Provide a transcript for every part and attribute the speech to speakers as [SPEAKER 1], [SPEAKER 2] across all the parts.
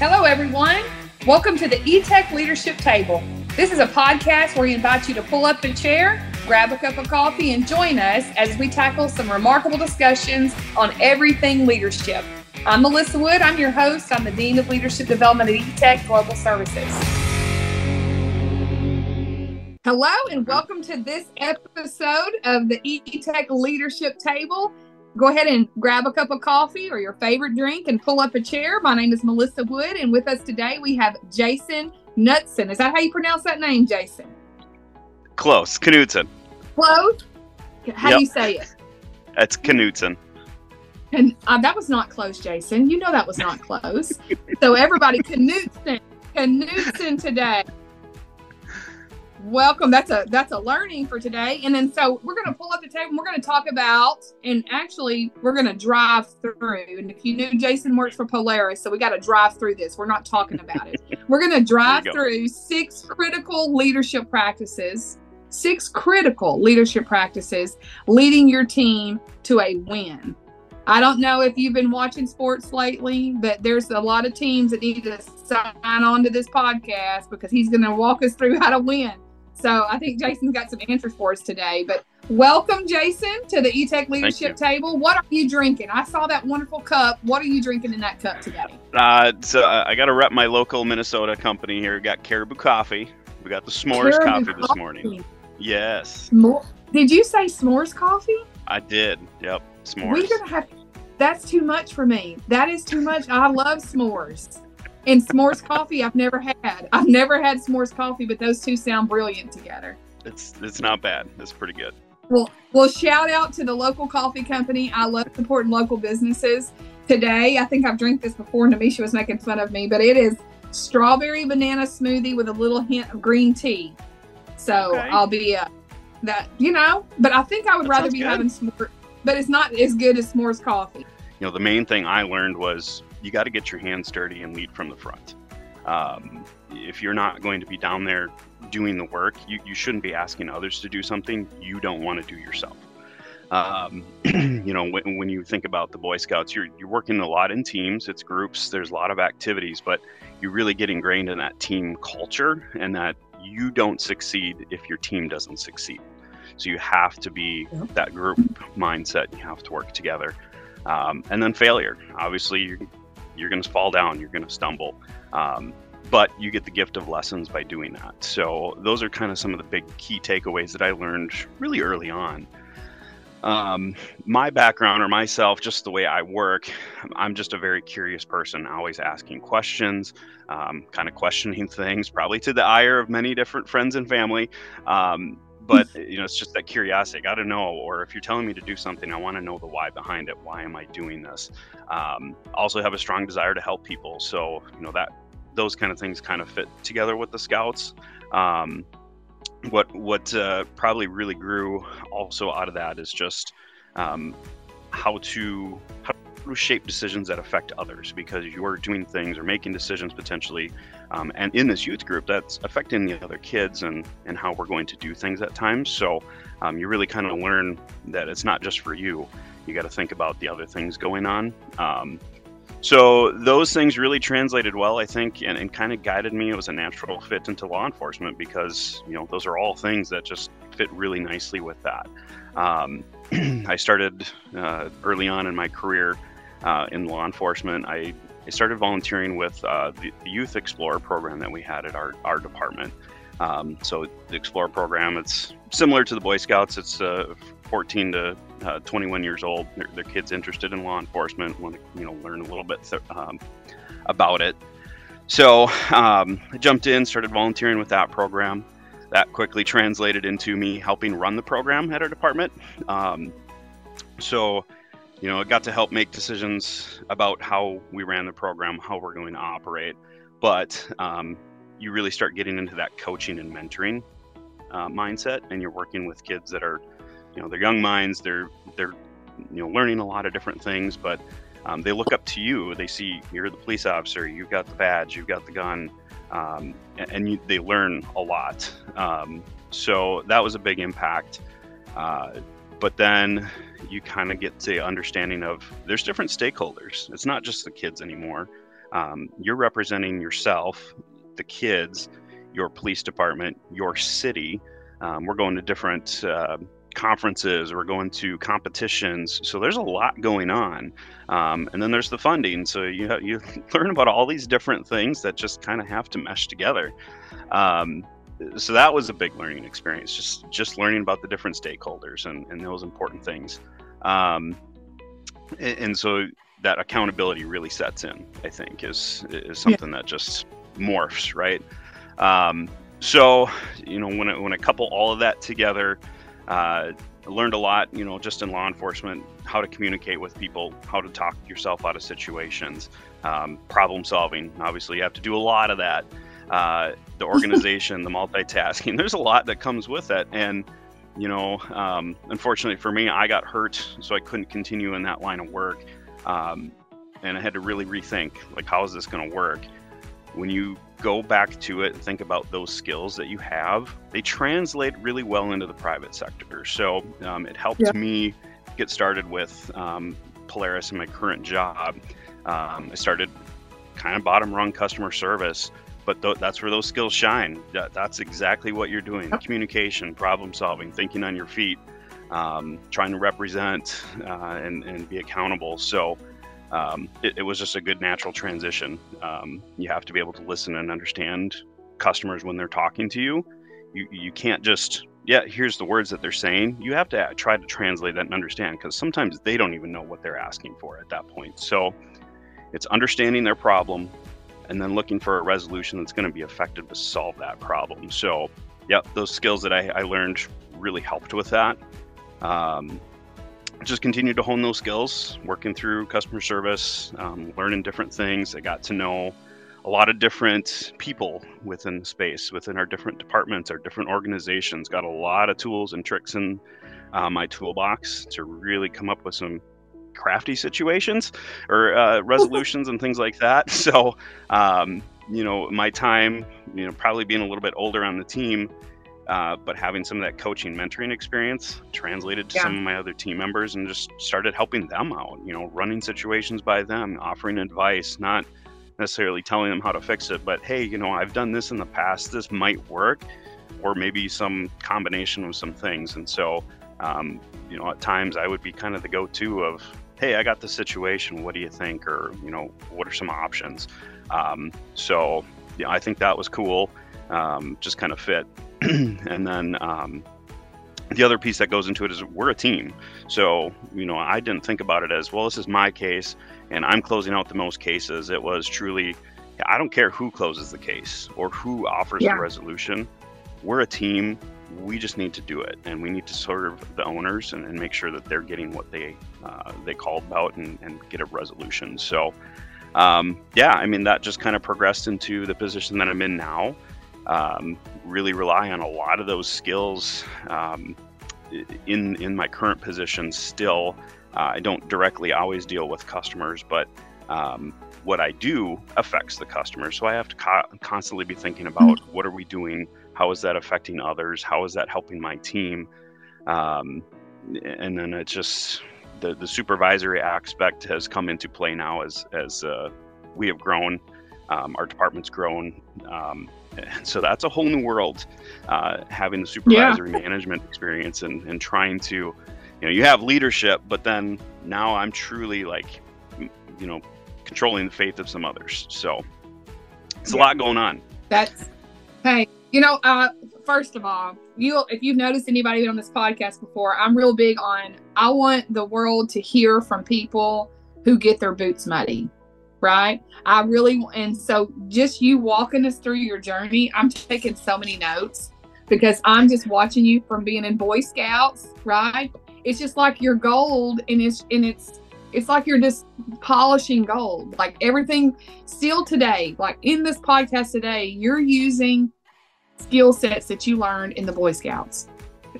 [SPEAKER 1] Hello, everyone. Welcome to the eTech Leadership Table. This is a podcast where we invite you to pull up a chair, grab a cup of coffee, and join us as we tackle some remarkable discussions on everything leadership. I'm Melissa Wood. I'm your host. I'm the Dean of Leadership Development at eTech Global Services. Hello, and welcome to this episode of the eTech Leadership Table go ahead and grab a cup of coffee or your favorite drink and pull up a chair. My name is Melissa Wood, and with us today we have Jason Knutson. Is that how you pronounce that name, Jason?
[SPEAKER 2] Close. Knutson.
[SPEAKER 1] Close? How yep. do you say it?
[SPEAKER 2] It's Knutson.
[SPEAKER 1] And uh, that was not close, Jason. You know that was not close. so everybody, Knutson, Knutson today welcome. That's a that's a learning for today. And then so we're going to pull up the table and we're going to talk about and actually we're going to drive through. And if you knew jason works for polaris so we got to drive through this. We're not talking about it. We're going to drive through six critical leadership practices six critical leadership practices leading your team to a win. I don't know if you've been watching sports lately, but there's a lot of teams that need to sign on to this podcast because he's going to walk us through how to win. So I think Jason's got some answers for us today. But welcome, Jason, to the eTech Leadership Table. What are you drinking? I saw that wonderful cup. What are you drinking in that cup today?
[SPEAKER 2] Uh, so I got to rep my local Minnesota company here. We Got Caribou Coffee. We got the s'mores Caribou coffee, coffee this morning. Yes. S'mores.
[SPEAKER 1] Did you say s'mores coffee?
[SPEAKER 2] I did. Yep. S'mores.
[SPEAKER 1] We're gonna have. That's too much for me. That is too much. I love s'mores. And s'mores coffee, I've never had. I've never had s'mores coffee, but those two sound brilliant together.
[SPEAKER 2] It's it's not bad. It's pretty good.
[SPEAKER 1] Well, well, shout out to the local coffee company. I love supporting local businesses. Today, I think I've drank this before, and Amisha was making fun of me, but it is strawberry banana smoothie with a little hint of green tea. So okay. I'll be uh, that you know, but I think I would that rather be good. having s'mores, but it's not as good as s'mores coffee.
[SPEAKER 2] You know, the main thing I learned was you got to get your hands dirty and lead from the front. Um, if you're not going to be down there doing the work, you, you shouldn't be asking others to do something you don't want to do yourself. Um, you know, when, when, you think about the Boy Scouts, you're, you're working a lot in teams, it's groups, there's a lot of activities, but you really get ingrained in that team culture and that you don't succeed if your team doesn't succeed. So you have to be that group mindset, you have to work together. Um, and then failure. Obviously, you're, going to fall down, you're going to stumble. Um, but you get the gift of lessons by doing that. So those are kind of some of the big key takeaways that I learned really early on. Um, my background or myself, just the way I work, I'm just a very curious person, always asking questions, um, kind of questioning things, probably to the ire of many different friends and family. Um, but you know it's just that curiosity. I to know or if you're telling me to do something i want to know the why behind it. Why am i doing this? Um, also have a strong desire to help people. So you know that those kind of things kind of fit together with the scouts. Um, what what uh, probably really grew also out of that is just um, how to how to shape decisions that affect others. Because you're doing things or making decisions potentially um, and in this youth group that's affecting the other kids and and how we're going to do things at times. So um, you really kind of learn that it's not just for you. You got to think about the other things going on. Um, so those things really translated well i think and, and kind of guided me. It was a natural fit into law enforcement because you know those are all things that just fit really nicely with that. Um, i started uh, early on in my career uh, in law enforcement. I I started volunteering with uh, the, Youth Explorer program that we had at our, our department. Um, so the Explorer program, it's similar to the Boy Scouts. It's uh, 14 to uh, 21 years old. They're, they're, kids interested in law enforcement, want to you know learn a little bit th- um, about it. So um, I jumped in, started volunteering with that program. That quickly translated into me helping run the program at our department. Um, so you know, it got to help make decisions about how we ran the program, how we're going to operate. But um, you really start getting into that coaching and mentoring uh, mindset, and you're working with kids that are, you know, they're young minds. They're they're you know learning a lot of different things, but um, they look up to you. They see you're the police officer. You've got the badge. You've got the gun, um, and you, they learn a lot. Um, so that was a big impact. Uh, but then you kind of get the understanding of there's different stakeholders. It's not just the kids anymore. um, you're representing yourself, the kids, your police department, your city. Um, we're going to different uh, conferences, we're going to competitions. So there's a lot going on. Um, and then there's the funding. So you, you learn about all these different things that just kind of have to mesh together. Um, so that was a big learning experience, just just learning about the different stakeholders and, and those important things. Um, and, and so that accountability really sets in, I think, is is something yeah. that just morphs, right? Um, so, you know, when I, when I couple all of that together, uh, learned a lot, you know, just in law enforcement, how to communicate with people, how to talk yourself out of situations, um, problem solving. Obviously, you have to do a lot of that. Uh, the organization, the multitasking. There's a lot that comes with it, and you know, um, unfortunately for me, I got hurt, so I couldn't continue in that line of work, um, and I had to really rethink, like, how is this going to work? When you go back to it and think about those skills that you have, they translate really well into the private sector. So um, it helped yeah. me get started with um, Polaris in my current job. Um, I started kind of bottom rung customer service, but th- that's where those skills shine. That, that's exactly what you're doing communication, problem solving, thinking on your feet, um, trying to represent uh, and, and be accountable. So um, it, it, was just a good natural transition. Um, you have to be able to listen and understand customers when they're talking to you. You you can't just yeah here's the words that they're saying. You have to try to translate that and understand because sometimes they don't even know what they're asking for at that point. So it's understanding their problem and then looking for a resolution that's going to be effective to solve that problem. So yeah, those skills that I, I learned really helped with that. Um, just continued to hone those skills, working through customer service, um, learning different things. I got to know a lot of different people within the space, within our different departments, our different organizations. Got a lot of tools and tricks in uh, my toolbox to really come up with some crafty situations or uh, resolutions and things like that. So, um, you know, my time, you know, probably being a little bit older on the team, uh, but having some of that coaching mentoring experience translated to yeah. some of my other team members and just started helping them out you know running situations by them offering advice not necessarily telling them how to fix it but hey you know i've done this in the past this might work or maybe some combination of some things and so um, you know at times i would be kind of the go-to of hey i got the situation what do you think or you know what are some options um, so yeah i think that was cool um, just kind of fit and then um, the other piece that goes into it is we're a team. So, you know, I didn't think about it as well, this is my case and I'm closing out the most cases. It was truly, I don't care who closes the case or who offers yeah. the resolution. We're a team. We just need to do it and we need to serve the owners and, and make sure that they're getting what they uh, they called about and, and get a resolution. So, um, yeah, I mean, that just kind of progressed into the position that I'm in now um, really rely on a lot of those skills um, in in my current position. Still, uh, I don't directly always deal with customers, but um, what I do affects the customer. So I have to co- constantly be thinking about mm-hmm. what are we doing, how is that affecting others, how is that helping my team, um, and then it just the the supervisory aspect has come into play now as as uh, we have grown. Um, our department's grown. Um, and so that's a whole new world, uh, having the supervisory yeah. management experience and, and trying to, you know, you have leadership, but then now I'm truly like, you know, controlling the faith of some others. So it's yeah. a lot going on.
[SPEAKER 1] That's, hey, you know, uh, first of all, you if you've noticed anybody on this podcast before, I'm real big on I want the world to hear from people who get their boots muddy right? I really, and so just you walking us through your journey, I'm taking so many notes because I'm just watching you from being in Boy Scouts, right? It's just like you're gold and it's, and it's, it's like you're just polishing gold. Like everything still today, like in this podcast today, you're using skill sets that you learned in the Boy Scouts.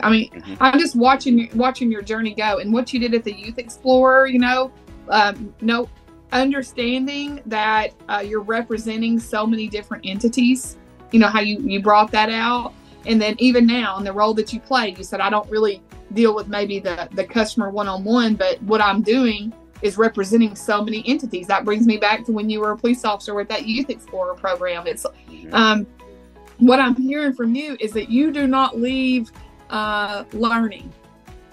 [SPEAKER 1] I mean, mm-hmm. I'm just watching watching your journey go and what you did at the Youth Explorer. You know, um, no understanding that uh, you're representing so many different entities you know how you you brought that out and then even now in the role that you play you said i don't really deal with maybe the the customer one-on-one but what i'm doing is representing so many entities. That brings me back to when you were a police officer with that Youth Explorer program. It's
[SPEAKER 2] Mhm.
[SPEAKER 1] um, what I'm hearing from you is that you do not leave uh, learning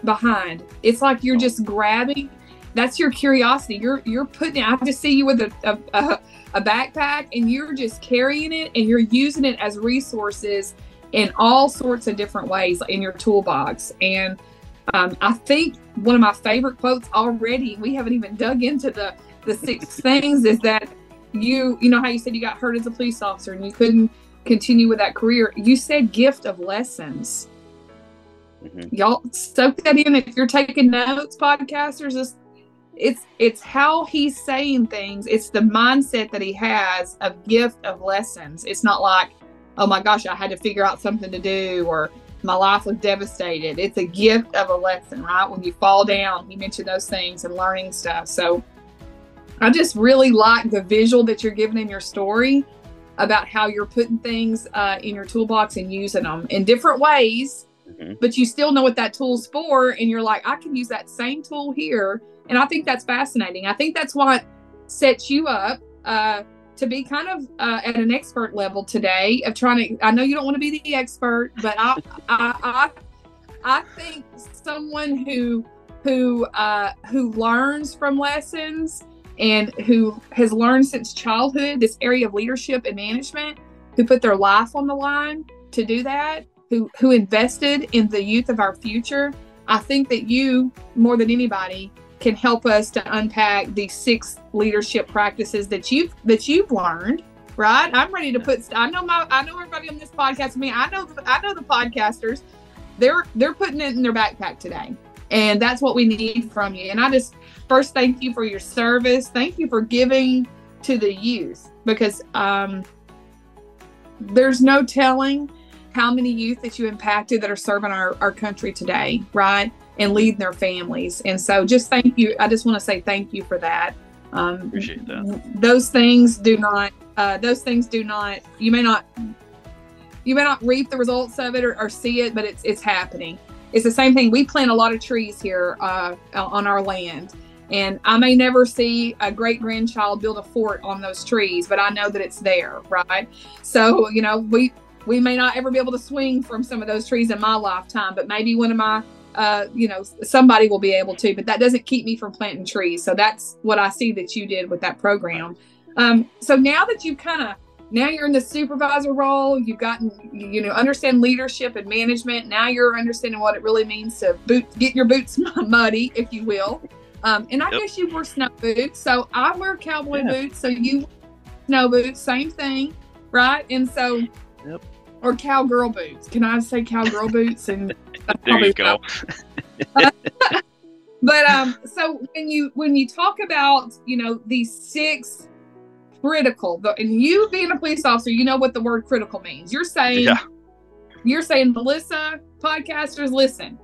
[SPEAKER 1] behind. It's like you're just grabbing. That's your curiosity. You're you're putting. it- I just see you with a, a, a a backpack and you're just carrying it and you're using it as resources in all sorts of different ways in your toolbox. And um, I think one of my favorite quotes already. We haven't even dug into the the six things. Is that you? You know how you said you got hurt as a police officer and you couldn't continue with that career. You said gift of lessons.
[SPEAKER 2] Mhm.
[SPEAKER 1] y'all soak that in if you're taking notes podcasters. It's it's it's how he's saying things. It's the mindset that he has of gift of lessons. It's not like oh my gosh i had to figure out something to do or my life was devastated. It's a gift of a lesson right? When you fall down he mentioned those things and learning stuff. So i just really like the visual that you're giving in your story about how you're putting things uh, in your toolbox and using them in different ways
[SPEAKER 2] Mhm.
[SPEAKER 1] but you still know what that tool's for and you're like i can use that same tool here and i think that's fascinating i think that's what sets you up uh, to be kind of uh, at an expert level today of trying to i know you don't want to be the expert but i i i, I think someone who who uh, who learns from lessons and who has learned since childhood this area of leadership and management who put their life on the line to do that who who invested in the youth of our future. I think that you more than anybody can help us to unpack these six leadership practices that you've that you've learned right? I'm ready to put i know my i know everybody on this podcast with me i know i know the podcasters. They're they're putting it in their backpack today and that's what we need from you. And i just first thank you for your service thank you for giving to the youth because um there's no telling how many youth that you impacted that are serving our, our country today, right? And leading their families. And so just thank you. I just want to say thank you for that. Um,
[SPEAKER 2] Appreciate that.
[SPEAKER 1] Those things do not, uh, those things do not, you may not, you may not reap the results of it or, or see it, but it's, it's happening. It's the same thing. We plant a lot of trees here uh, on our land. And I may never see a great grandchild build a fort on those trees, but I know that it's there, right? So, you know, we, we may not ever be able to swing from some of those trees in my lifetime, but maybe one of my, uh, you know, somebody will be able to. But that doesn't keep me from planting trees. So that's what I see that you did with that program. Um, so now that you've kind of now you're in the supervisor role, you've gotten you know understand leadership and management. Now you're understanding what it really means to boot get your boots muddy, if you will. Um, and I
[SPEAKER 2] Yep.
[SPEAKER 1] guess you wear snow boots, so I wear cowboy
[SPEAKER 2] Yeah.
[SPEAKER 1] boots, so you snow boots, same thing, right? And so
[SPEAKER 2] Yep.
[SPEAKER 1] or cowgirl boots. Can I say cowgirl boots? And
[SPEAKER 2] There you go.
[SPEAKER 1] But um, so when you when you talk about you know these six critical, the, and you being a police officer, you know what the word critical means. You're saying
[SPEAKER 2] Yeah.
[SPEAKER 1] you're saying Melissa podcasters, listen,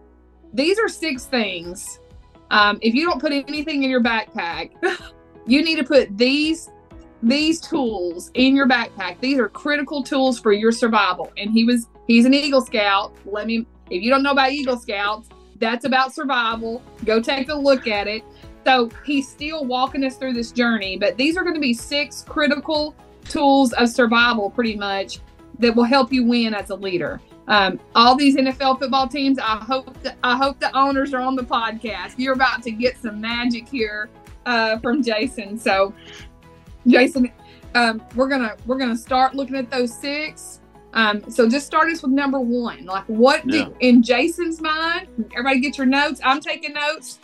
[SPEAKER 1] these are six things. Um, if you don't put anything in your backpack, you need to put these these tools in your backpack. These are critical tools for your survival. And he was he's an Eagle Scout. Let me if you don't know about Eagle Scouts, that's about survival. Go take a look at it. So he's still walking us through this journey, but these are going to be six critical tools of survival, pretty much, that will help you win as a leader. Um, all these NFL football teams, I hope that, I hope the owners are on the podcast. You're about to get some magic here uh, from Jason. So, Jason, um, we're gonna we're gonna start looking at those six. Um, so just start us with number one. Like what do, in Jason's mind? Everybody get your notes. I'm taking notes.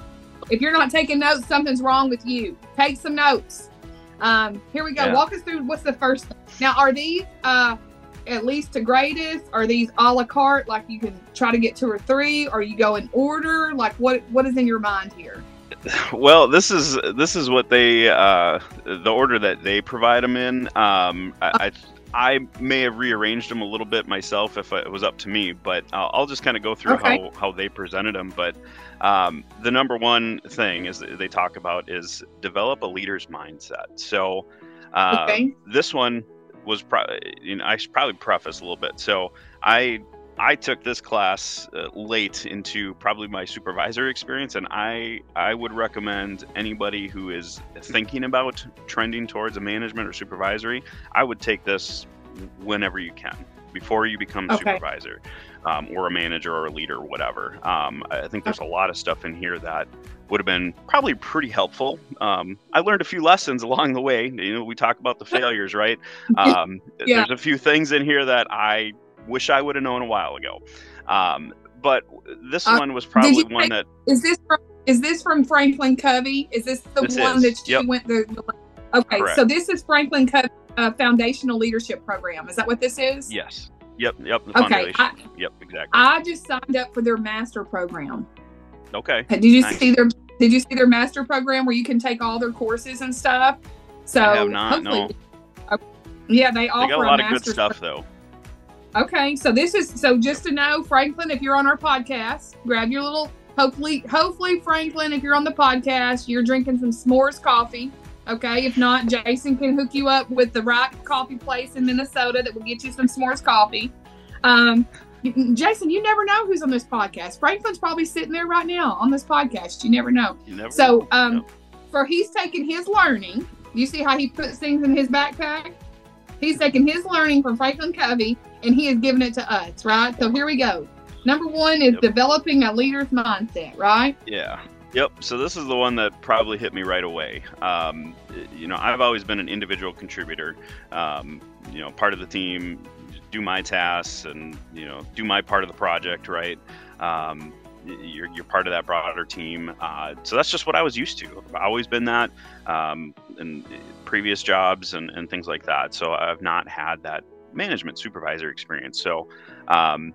[SPEAKER 1] If you're not taking notes, something's wrong with you. Take some notes. Um, here we go.
[SPEAKER 2] Yeah.
[SPEAKER 1] Walk us through what's the first. Now, are these uh, at least to greatest? Are these a la carte? Like you can try to get two or three, or you go in order? Like what what is in your mind here?
[SPEAKER 2] well this is this is what they uh the order that they provide them in um i i, I may have rearranged them a little bit myself if it was up to me but i'll, I'll just kind of go through
[SPEAKER 1] Okay.
[SPEAKER 2] how how they presented them but um the number one thing is they talk about is develop a leader's mindset so uh,
[SPEAKER 1] Okay.
[SPEAKER 2] this one was probably you know i should probably preface a little bit so i I took this class uh, late into probably my supervisor experience, and I I would recommend anybody who is thinking about trending towards a management or supervisory. I would take this whenever you can before you become a
[SPEAKER 1] Okay.
[SPEAKER 2] supervisor um, or a manager or a leader or whatever. Um, I think there's a lot of stuff in here that would have been probably pretty helpful. Um, I learned a few lessons along the way. You know, we talk about the failures, right? Um,
[SPEAKER 1] Yeah.
[SPEAKER 2] There's a few things in here that I wish I would have known a while ago. Um, but this
[SPEAKER 1] Uh,
[SPEAKER 2] one was probably one that
[SPEAKER 1] Is this from, is this from Franklin Covey? Is this the
[SPEAKER 2] This
[SPEAKER 1] one
[SPEAKER 2] is,
[SPEAKER 1] that you
[SPEAKER 2] yep.
[SPEAKER 1] went the, the Okay,
[SPEAKER 2] Correct.
[SPEAKER 1] so this is Franklin Covey uh, Foundational Leadership Program. Is that what this is?
[SPEAKER 2] yes, yep, yep. The
[SPEAKER 1] Okay,
[SPEAKER 2] foundation. yep, exactly.
[SPEAKER 1] I just signed up for their master program.
[SPEAKER 2] okay.
[SPEAKER 1] Did you
[SPEAKER 2] Nice.
[SPEAKER 1] see their Did you see their master program where you can take all their courses and stuff? So
[SPEAKER 2] I have not,
[SPEAKER 1] hopefully- Okay. Yeah, they offer
[SPEAKER 2] They got a lot of good stuff though.
[SPEAKER 1] Okay, so this is so just to know, Franklin, if you're on our podcast, grab your little hopefully hopefully Franklin, if you're on the podcast, you're drinking some s'mores coffee. Okay, if not, Jason can hook you up with the right coffee place in Minnesota that will get you some s'mores coffee. Um, Jason, you never know who's on this podcast. Franklin's probably sitting there right now on this podcast. You never know.
[SPEAKER 2] You never
[SPEAKER 1] So, um, for he's taking his learning. You see how he puts things in his backpack? He's taking his learning from Franklin Covey and he is giving it to us, right? So here we go. Number one is
[SPEAKER 2] Yep.
[SPEAKER 1] developing a leader's mindset, right?
[SPEAKER 2] Yeah. Yep. So this is the one that probably hit me right away. Um, you know, I've always been an individual contributor. Um, you know, part of the team, do my tasks, and you know, do my part of the project. Right. Um, you're, you're part of that broader team. Uh, so that's just what I was used to. I've always been that um, in previous jobs and, and things like that. So I've not had that management supervisor experience. So um,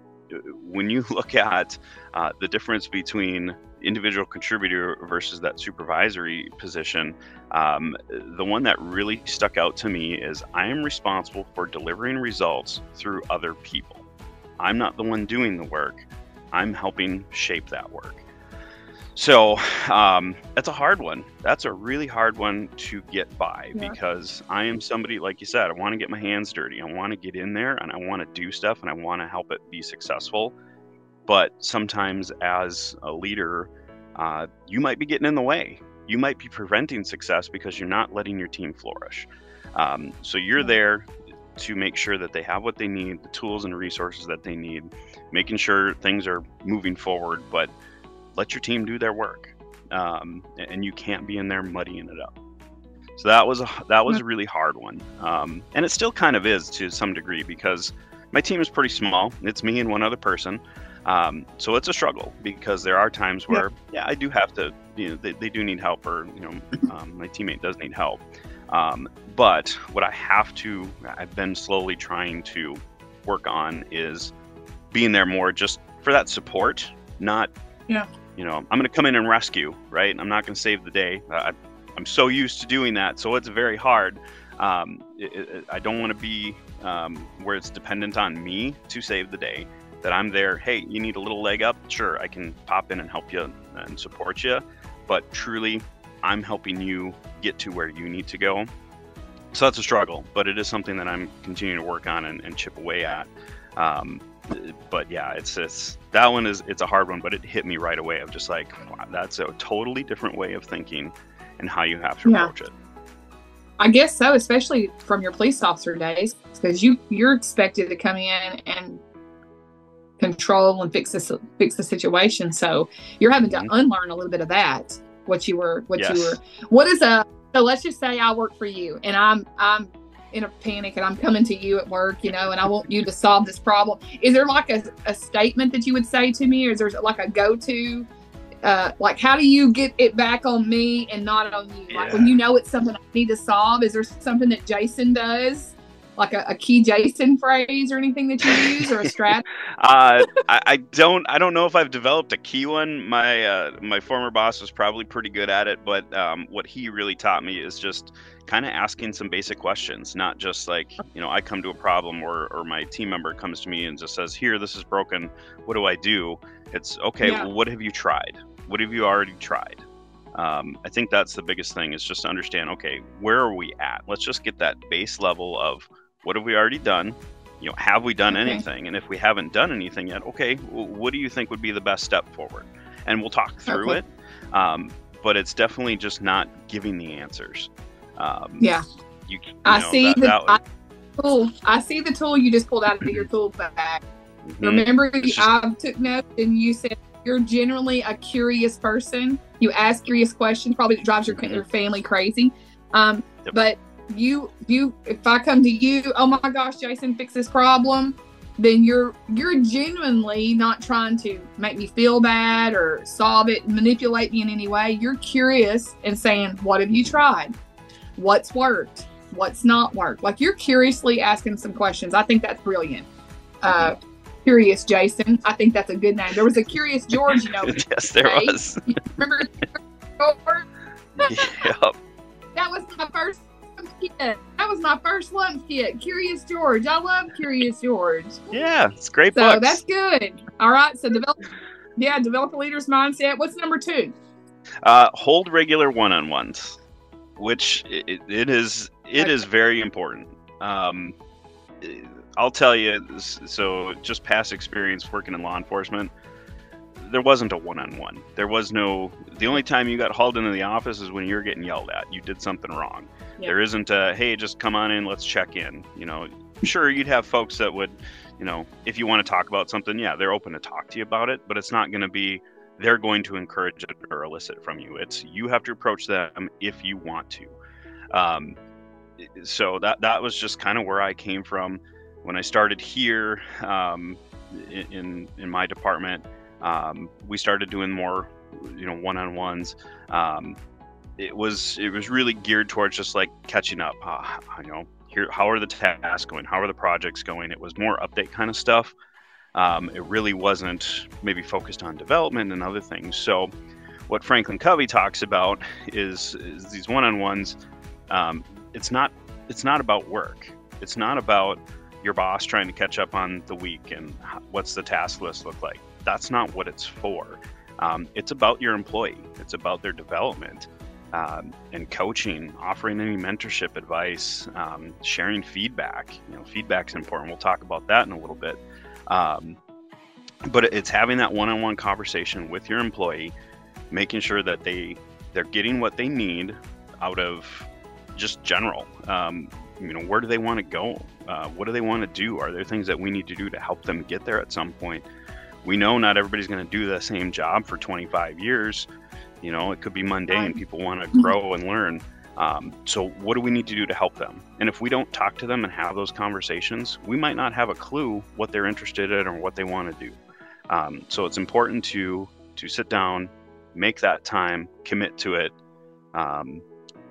[SPEAKER 2] when you look at uh, the difference between individual contributor versus that supervisory position, um, the one that really stuck out to me is I am responsible for delivering results through other people. I'm not the one doing the work, I'm helping shape that work. So um, that's a hard one. That's a really hard one to get by
[SPEAKER 1] Yeah.
[SPEAKER 2] because I am somebody, like you said, I want to get my hands dirty. I want to get in there and I want to do stuff and I want to help it be successful but sometimes as a leader uh, you might be getting in the way. You might be preventing success because you're not letting your team flourish. Um, so you're there to make sure that they have what they need the tools and resources that they need making sure things are moving forward but let your team do their work. Um, and you can't be in there muddying it up. So that was a that was a really hard one. Um, and it still kind of is to some degree because my team is pretty small. It's me and one other person um, so it's a struggle because there are times where, yeah, I do have to, you know, they, they do need help or, you know, um, my teammate does need help. Um, but what I have to, I've been slowly trying to work on is being there more just for that support, not,
[SPEAKER 1] Yeah.
[SPEAKER 2] you know, I'm going to come in and rescue, right? I'm not going to save the day. I, I'm so used to doing that. So it's very hard. Um, it, it, I don't want to be um, where it's dependent on me to save the day that I'm there. Hey, you need a little leg up? Sure, I can pop in and help you and support you. But truly, I'm helping you get to where you need to go. So that's a struggle, but it is something that I'm continuing to work on and, and chip away at. Um, but yeah, it's it's that one is it's a hard one, but it hit me right away. Of just like, wow, that's a totally different way of thinking and how you have to
[SPEAKER 1] Yeah.
[SPEAKER 2] approach it.
[SPEAKER 1] I guess so, especially from your police officer days, because you you're expected to come in and control and fix this fix the situation. So you're having to
[SPEAKER 2] Mhm.
[SPEAKER 1] unlearn a little bit of that. What you were, what
[SPEAKER 2] Yes.
[SPEAKER 1] you were. What is a? So let's just say I work for you, and I'm I'm in a panic, and I'm coming to you at work, you know, and I want you to solve this problem. Is there like a, a statement that you would say to me, or is there like a go to? Uh, like how do you get it back on me and not on you like when you know it's something i need to solve is there something that jason does like a, a key jason phrase or anything that you use or a strategy
[SPEAKER 2] uh, I, I don't I don't know if I've developed a key one. My uh, my former boss was probably pretty good at it, but um, what he really taught me is just kind of asking some basic questions, not just like you know I come to a problem or or my team member comes to me and just says here this is broken, what do I do? It's okay.
[SPEAKER 1] Yeah.
[SPEAKER 2] Well, what have you tried? What have you already tried? Um, I think that's the biggest thing is just to understand. Okay, where are we at? Let's just get that base level of what have we already done You know, have we done
[SPEAKER 1] Okay.
[SPEAKER 2] anything? And if we haven't done anything yet, okay, well, what do you think would be the best step forward? And we'll talk through
[SPEAKER 1] Okay.
[SPEAKER 2] it. Um, but it's definitely just not giving the answers. Um,
[SPEAKER 1] Yeah.
[SPEAKER 2] You, you
[SPEAKER 1] I
[SPEAKER 2] know,
[SPEAKER 1] see
[SPEAKER 2] that-
[SPEAKER 1] the
[SPEAKER 2] that-
[SPEAKER 1] I, tool. I see the tool you just pulled out of your tool bag.
[SPEAKER 2] Mhm.
[SPEAKER 1] Remember,
[SPEAKER 2] just-
[SPEAKER 1] I took notes and you said you're generally a curious person. You ask curious questions, probably drives your,
[SPEAKER 2] Mhm.
[SPEAKER 1] your family crazy. Um,
[SPEAKER 2] Yep.
[SPEAKER 1] But you, you, if I come to you, oh my gosh, Jason, fix this problem, then you're you're genuinely not trying to make me feel bad or solve it, manipulate me in any way. You're curious and saying, "What have you tried? What's worked? What's not worked?" Like you're curiously asking some questions. I think that's brilliant. Uh, Curious Jason. I think that's a good name. There was a Curious George, you know.
[SPEAKER 2] yes, there
[SPEAKER 1] Right?
[SPEAKER 2] was.
[SPEAKER 1] Remember George?
[SPEAKER 2] yep.
[SPEAKER 1] That was my first That was my first lunch kit. Curious George. I love Curious George.
[SPEAKER 2] Yeah, it's great
[SPEAKER 1] So
[SPEAKER 2] books.
[SPEAKER 1] that's good. All right. So develop yeah, develop a leader's mindset. What's number two?
[SPEAKER 2] Uh, hold regular one-on-ones, which it, it is it is very important. Um, I'll tell you. So, just past experience working in law enforcement, there wasn't a one-on-one. There was no. The only time you got hauled into the office is when you were getting yelled at. You did something wrong. There isn't a hey, just come on in, let's check in. You know, sure you'd have folks that would, you know, if you want to talk about something, yeah, they're open to talk to you about it, but it's not going to be they're going to encourage it or elicit from you. It's you have to approach them if you want to. Um, so that that was just kind of where I came from when I started here um, in- in my department. Um, we started doing more, you know, one-on-ones. It was it was really geared towards just like catching up. Uh, you know, here how are the tasks going? How are the projects going? It was more update kind of stuff. Um, it really wasn't maybe focused on development and other things. So, what Franklin Covey talks about is, is these one-on-ones. Um, it's not it's not about work. It's not about your boss trying to catch up on the week and what's the task list look like. That's not what it's for. Um, it's about your employee. It's about their development um, and coaching, offering any mentorship advice, um, sharing feedback. You know, feedback's important. We'll talk about that in a little bit. Um, but it's having that one-on-one conversation with your employee, making sure that they they're getting what they need out of just general. Um, you know, where do they want to go? Uh, what do they want to do? Are there things that we need to do to help them get there at some point? We know not everybody's going to do the same job for 25 years. You know, it could be mundane. People want to grow and learn. Um, so, what do we need to do to help them? And if we don't talk to them and have those conversations, we might not have a clue what they're interested in or what they want to do. Um, so, it's important to to sit down, make that time, commit to it, um,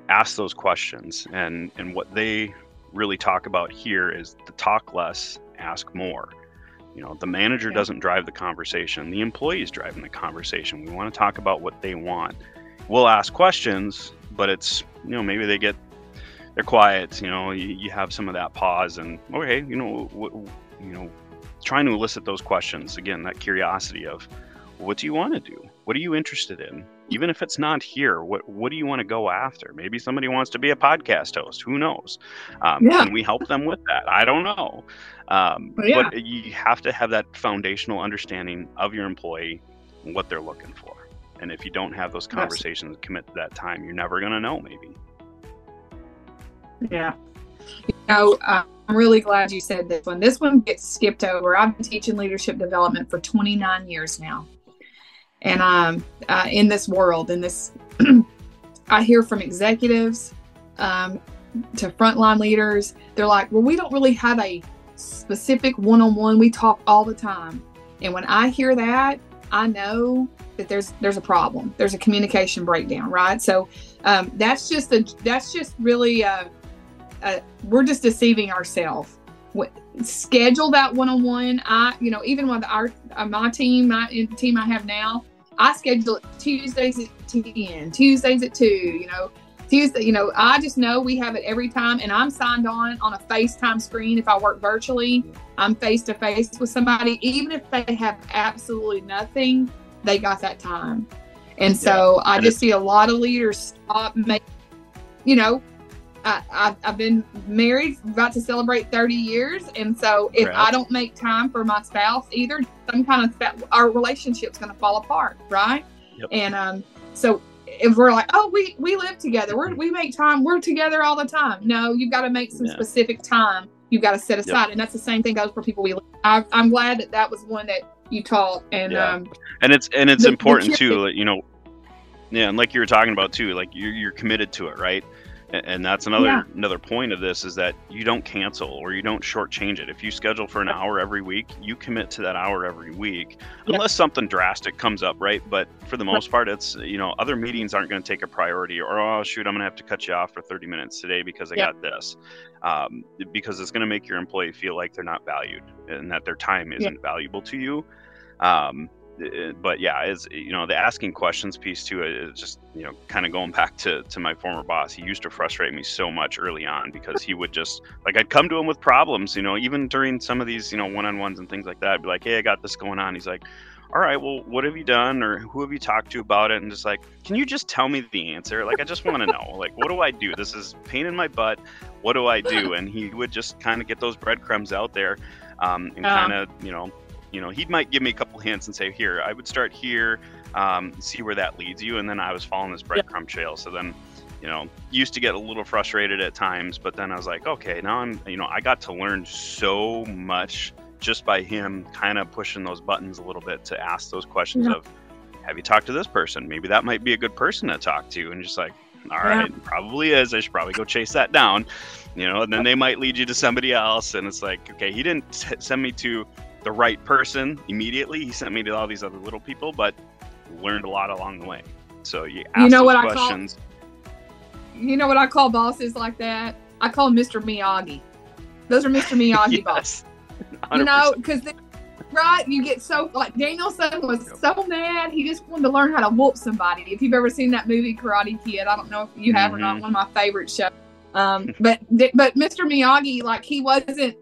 [SPEAKER 2] ask those questions. And and what they really talk about here is to talk less, ask more. You know, the manager doesn't drive the conversation; the employee is driving the conversation. We want to talk about what they want. We'll ask questions, but it's you know maybe they get they're quiet. You know, you, you have some of that pause, and okay, you know, what, you know, trying to elicit those questions again, that curiosity of what do you want to do? What are you interested in? Even if it's not here, what what do you want to go after? Maybe somebody wants to be a podcast host. Who knows? Um,
[SPEAKER 1] Yeah.
[SPEAKER 2] Can we help them with that? I don't know. Um,
[SPEAKER 1] Well, yeah.
[SPEAKER 2] But you have to have that foundational understanding of your employee and what they're looking for. And if you don't have those
[SPEAKER 1] Absolutely.
[SPEAKER 2] conversations, commit to that time, you're never going to know. Maybe.
[SPEAKER 1] Yeah. You know, uh, I'm really glad you said this one. This one gets skipped over. I've been teaching leadership development for 29 years now. And um, uh, in this world, in this, I hear from executives um, to frontline leaders, they're like, well, we don't really have a specific one on one. We talk all the time. And when I hear that, I know that there's there's a problem. There's a communication breakdown, right? So um, that's just a that's just really uh, uh, we're just deceiving ourselves. Schedule that one on one. I you know even with our uh, my team, my team I have now, I schedule it Tuesdays at ten, Tuesdays at two. You know. Tuesday, you know, I just know we have it every time, and I'm signed on on a FaceTime screen. If I work virtually, I'm face to face with somebody, even if they have absolutely nothing, they got that time. And so I
[SPEAKER 2] And
[SPEAKER 1] just see a lot of leaders stop making, you know, I, have been married, about to celebrate 30 years. And so if I don't make time for my spouse either, some kind of, our relationship's going to fall apart. Right. Yep. And um, so if we're like, oh, we, we live together, we're, we make time, we're together all the time. No, you've got to make some yeah. specific time. You've got to set aside. Yep. And that's the same thing goes for people we live. I, I'm glad that that was one that you taught. And, yeah. um,
[SPEAKER 2] and it's, and it's the, important the too, you know, yeah. And like you were talking about too, like you're, you're committed to it, right? And that's another yeah. another point of this is that you don't cancel or you don't shortchange it. If you schedule for an hour every week, you commit to that hour every week, yep. unless something drastic comes up, right? But for the most part, it's you know other meetings aren't going to take a priority, or oh shoot, I'm going to have to cut you off for 30 minutes today because I yep. got this, um, because it's going to make your employee feel like they're not valued and that their time isn't valuable to you. Um, but yeah, is you know the asking questions piece too is just you know kind of going back to to my former boss. He used to frustrate me so much early on because he would just like I'd come to him with problems, you know, even during some of these you know one on ones and things like that. I'd be like, hey, I got this going on. He's like, all right, well, what have you done or who have you talked to about it? And just like, can you just tell me the answer? Like, I just want to know, like, what do I do? This is pain in my butt. What do I do? And he would just kind of get those breadcrumbs out there um, and uh-huh. kind of, you know, you know, he might give me a couple hints and say, here, I would start here, um, see where that leads you. And then I was following this breadcrumb trail. So then, you know, used to get a little frustrated at times, but then I was like, okay, now I'm, you know, I got to learn so much just by him kind of pushing those buttons a little bit to ask those questions yeah. of, have you talked to this person? Maybe that might be a good person to talk to. And just like, all right, yeah. probably is. I should probably go chase that down, you know, and then they might lead you to somebody else. And it's like, okay, he didn't send me to the right person immediately. He sent me to all these other little people, but learned a lot along the way. So you ask
[SPEAKER 1] you know
[SPEAKER 2] what
[SPEAKER 1] questions. I call, you know what I call bosses like that? I call Mr. Miyagi. Those are Mr. Miyagi yes. bosses. You know, because right, you get so like Daniel-san was yep. so mad. He just wanted to learn how to whoop somebody. If you've ever seen that movie Karate Kid, I don't know if you have mm-hmm. or not. Mm-hmm. One of my favorite shows. Um, but but Mr. Miyagi, like he wasn't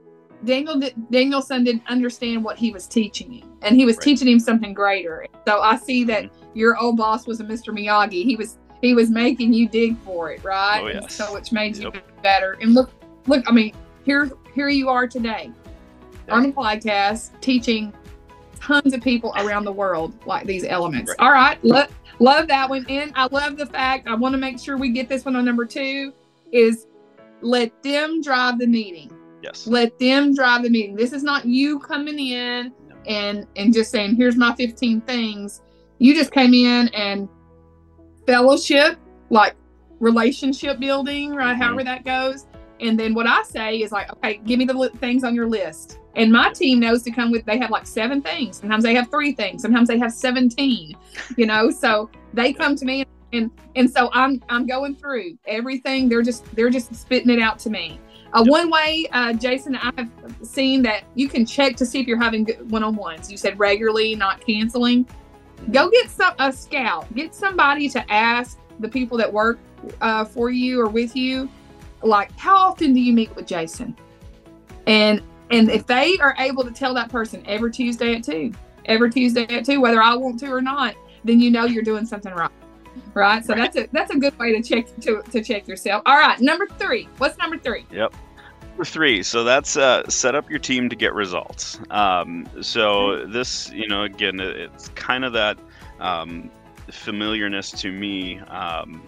[SPEAKER 1] Daniel Daniel-san didn't understand what he was teaching him, and he was right. teaching him something greater. So I see that mm-hmm. your old boss was a Mr. Miyagi. He was he was making you dig for it, right?
[SPEAKER 2] Oh, yes.
[SPEAKER 1] So which made yep. you better. And look, look. I mean, here here you are today yep. on the podcast teaching tons of people around the world like these elements. Right. All right, lo- love that one, and I love the fact. I want to make sure we get this one on number two. Is let them drive the meeting
[SPEAKER 2] Yes.
[SPEAKER 1] Let them drive the meeting. This is not you coming in and and just saying, here's my 15 things. You just came in and fellowship, like relationship building, right? Mm-hmm. However that goes. And then what I say is like, okay, give me the li- things on your list. And my team knows to come with, they have like seven things. Sometimes they have three things. Sometimes they have 17, you know? So they come to me and, and so I'm, I'm going through everything. They're just, they're just spitting it out to me. Uh, one way, uh, Jason, I have seen that you can check to see if you're having one-on-ones. You said regularly, not canceling. Go get some a scout. Get somebody to ask the people that work uh, for you or with you, like how often do you meet with Jason? And and if they are able to tell that person every Tuesday at two, every Tuesday at two, whether I want to or not, then you know you're doing something right right? So that's a that's a good way to check to, to check yourself. All right, number three. What's number three?
[SPEAKER 2] Yep. Number three. So that's uh, set up your team to get results. Um, so this, you know, again, it's kind of that um, familiarness to me um,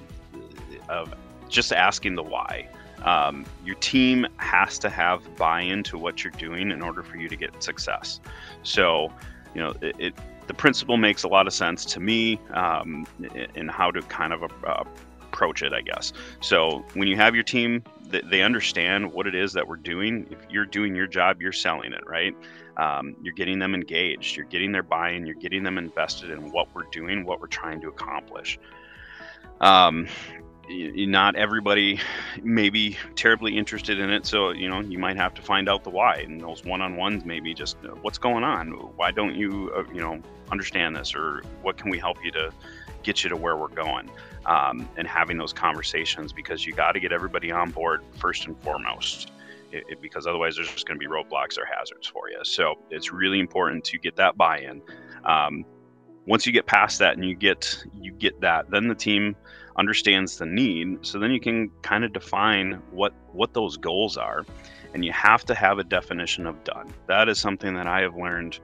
[SPEAKER 2] of just asking the why. Um, your team has to have buy-in to what you're doing in order for you to get success. So, you know, it, it the principle makes a lot of sense to me um, in how to kind of uh, approach it, I guess. So when you have your team, they understand what it is that we're doing. If you're doing your job, you're selling it, right? Um, you're getting them engaged, you're getting their buy-in, you're getting them invested in what we're doing, what we're trying to accomplish. Um, not everybody may be terribly interested in it so you know you might have to find out the why and those one-on-ones maybe just uh, what's going on? Why don't you uh, you know understand this or what can we help you to get you to where we're going? Um, and having those conversations because you got to get everybody on board first and foremost it, it, because otherwise there's just going to be roadblocks or hazards for you. So it's really important to get that buy-in. Um, once you get past that and you get you get that then the team understands the need so then you can kind of define what what those goals are and you have to have a definition of done. That is something that i have learned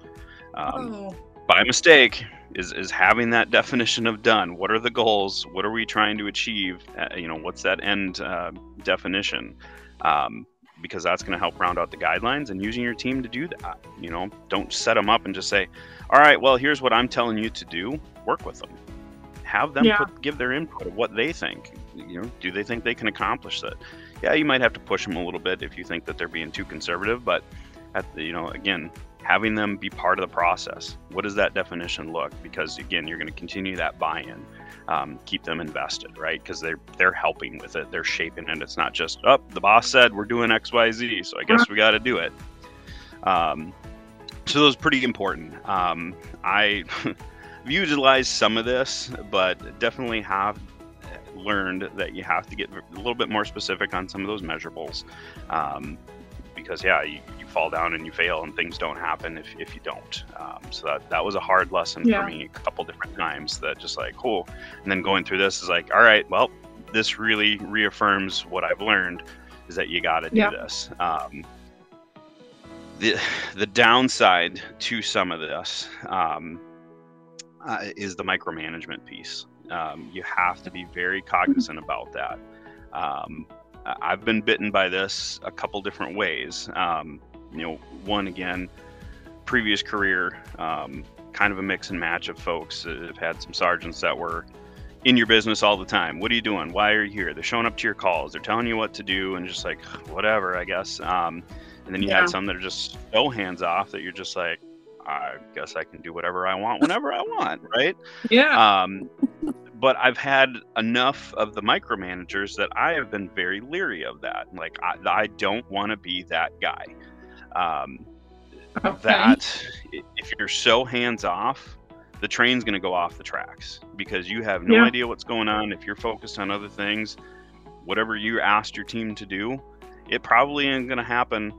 [SPEAKER 2] um, oh. by mistake is is having that definition of done. What are the goals? What are we trying to achieve? Uh, you know what's that end uh, definition? Um, because that's going to help round out the guidelines and using your team to do that you know? Don't set them up and just say all right well here's what i'm telling you to do. Work with them have them yeah. put, give their input of what they think. You know, do they think they can accomplish that? Yeah, you might have to push them a little bit if you think that they're being too conservative, but at the, you know, again, having them be part of the process. What does that definition look? Because again, you're going to continue that buy-in, um, keep them invested, right? Because they're they're helping with it, they're shaping it. It's not just up. Oh, the boss said we're doing X, Y, Z, so I guess we got to do it. Um, so those pretty important. Um, I I've utilized some of this, but definitely have learned that you have to get a little bit more specific on some of those measurables. Um, because yeah, you, you, fall down and you fail and things don't happen if, if you don't. Um, so that, that was a hard lesson yeah. for me a couple different times that just like, cool. And then going through this is like, all right, well, this really reaffirms what I've learned is that you got to do yeah. this. Um, the, the downside to some of this, um, uh, is the micromanagement piece. Um, you have to be very cognizant about that. Um, I've been bitten by this a couple different ways. Um, you know, one again, previous career, um, kind of a mix and match of folks. I've had some sergeants that were in your business all the time. What are you doing? Why are you here? They're showing up to your calls. They're telling you what to do, and just like whatever, I guess. Um, and then you yeah. had some that are just so hands off that you're just like, I guess I can do whatever I want whenever I want, right?
[SPEAKER 1] Yeah.
[SPEAKER 2] Um, but I've had enough of the micromanagers that I have been very leery of that. Like, I, I don't want to be that guy. Um, okay. That if you're so hands off, the train's going to go off the tracks because you have no yeah. idea what's going on. If you're focused on other things, whatever you asked your team to do, it probably ain't going to happen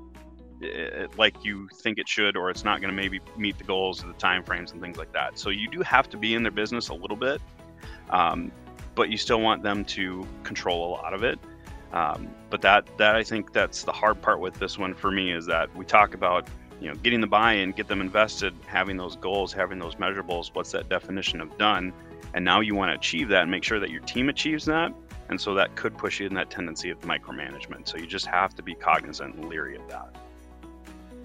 [SPEAKER 2] like you think it should, or it's not going to maybe meet the goals of the time frames and things like that. So you do have to be in their business a little bit, um, but you still want them to control a lot of it. Um, but that that I think that's the hard part with this one for me is that we talk about you know getting the buy-in, get them invested, having those goals, having those measurables. What's that definition of done? And now you want to achieve that and make sure that your team achieves that. And so that could push you in that tendency of micromanagement. So you just have to be cognizant and leery of that.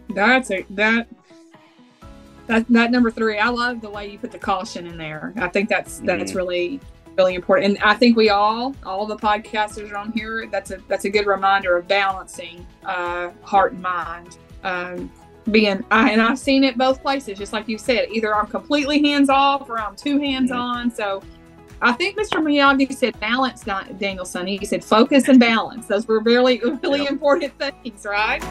[SPEAKER 1] That's a that that that number three. I love the way you put the caution in there. I think that's that's mm-hmm. really really important. And I think we all, all the podcasters on here, that's a that's a good reminder of balancing uh, heart and mind. Um, being I, and I've seen it both places, just like you said. Either I'm completely hands off or I'm too hands on. Mm-hmm. So I think Mr. Miyagi said balance, not Daniel-san. He said focus and balance. Those were really really yep. important things, right?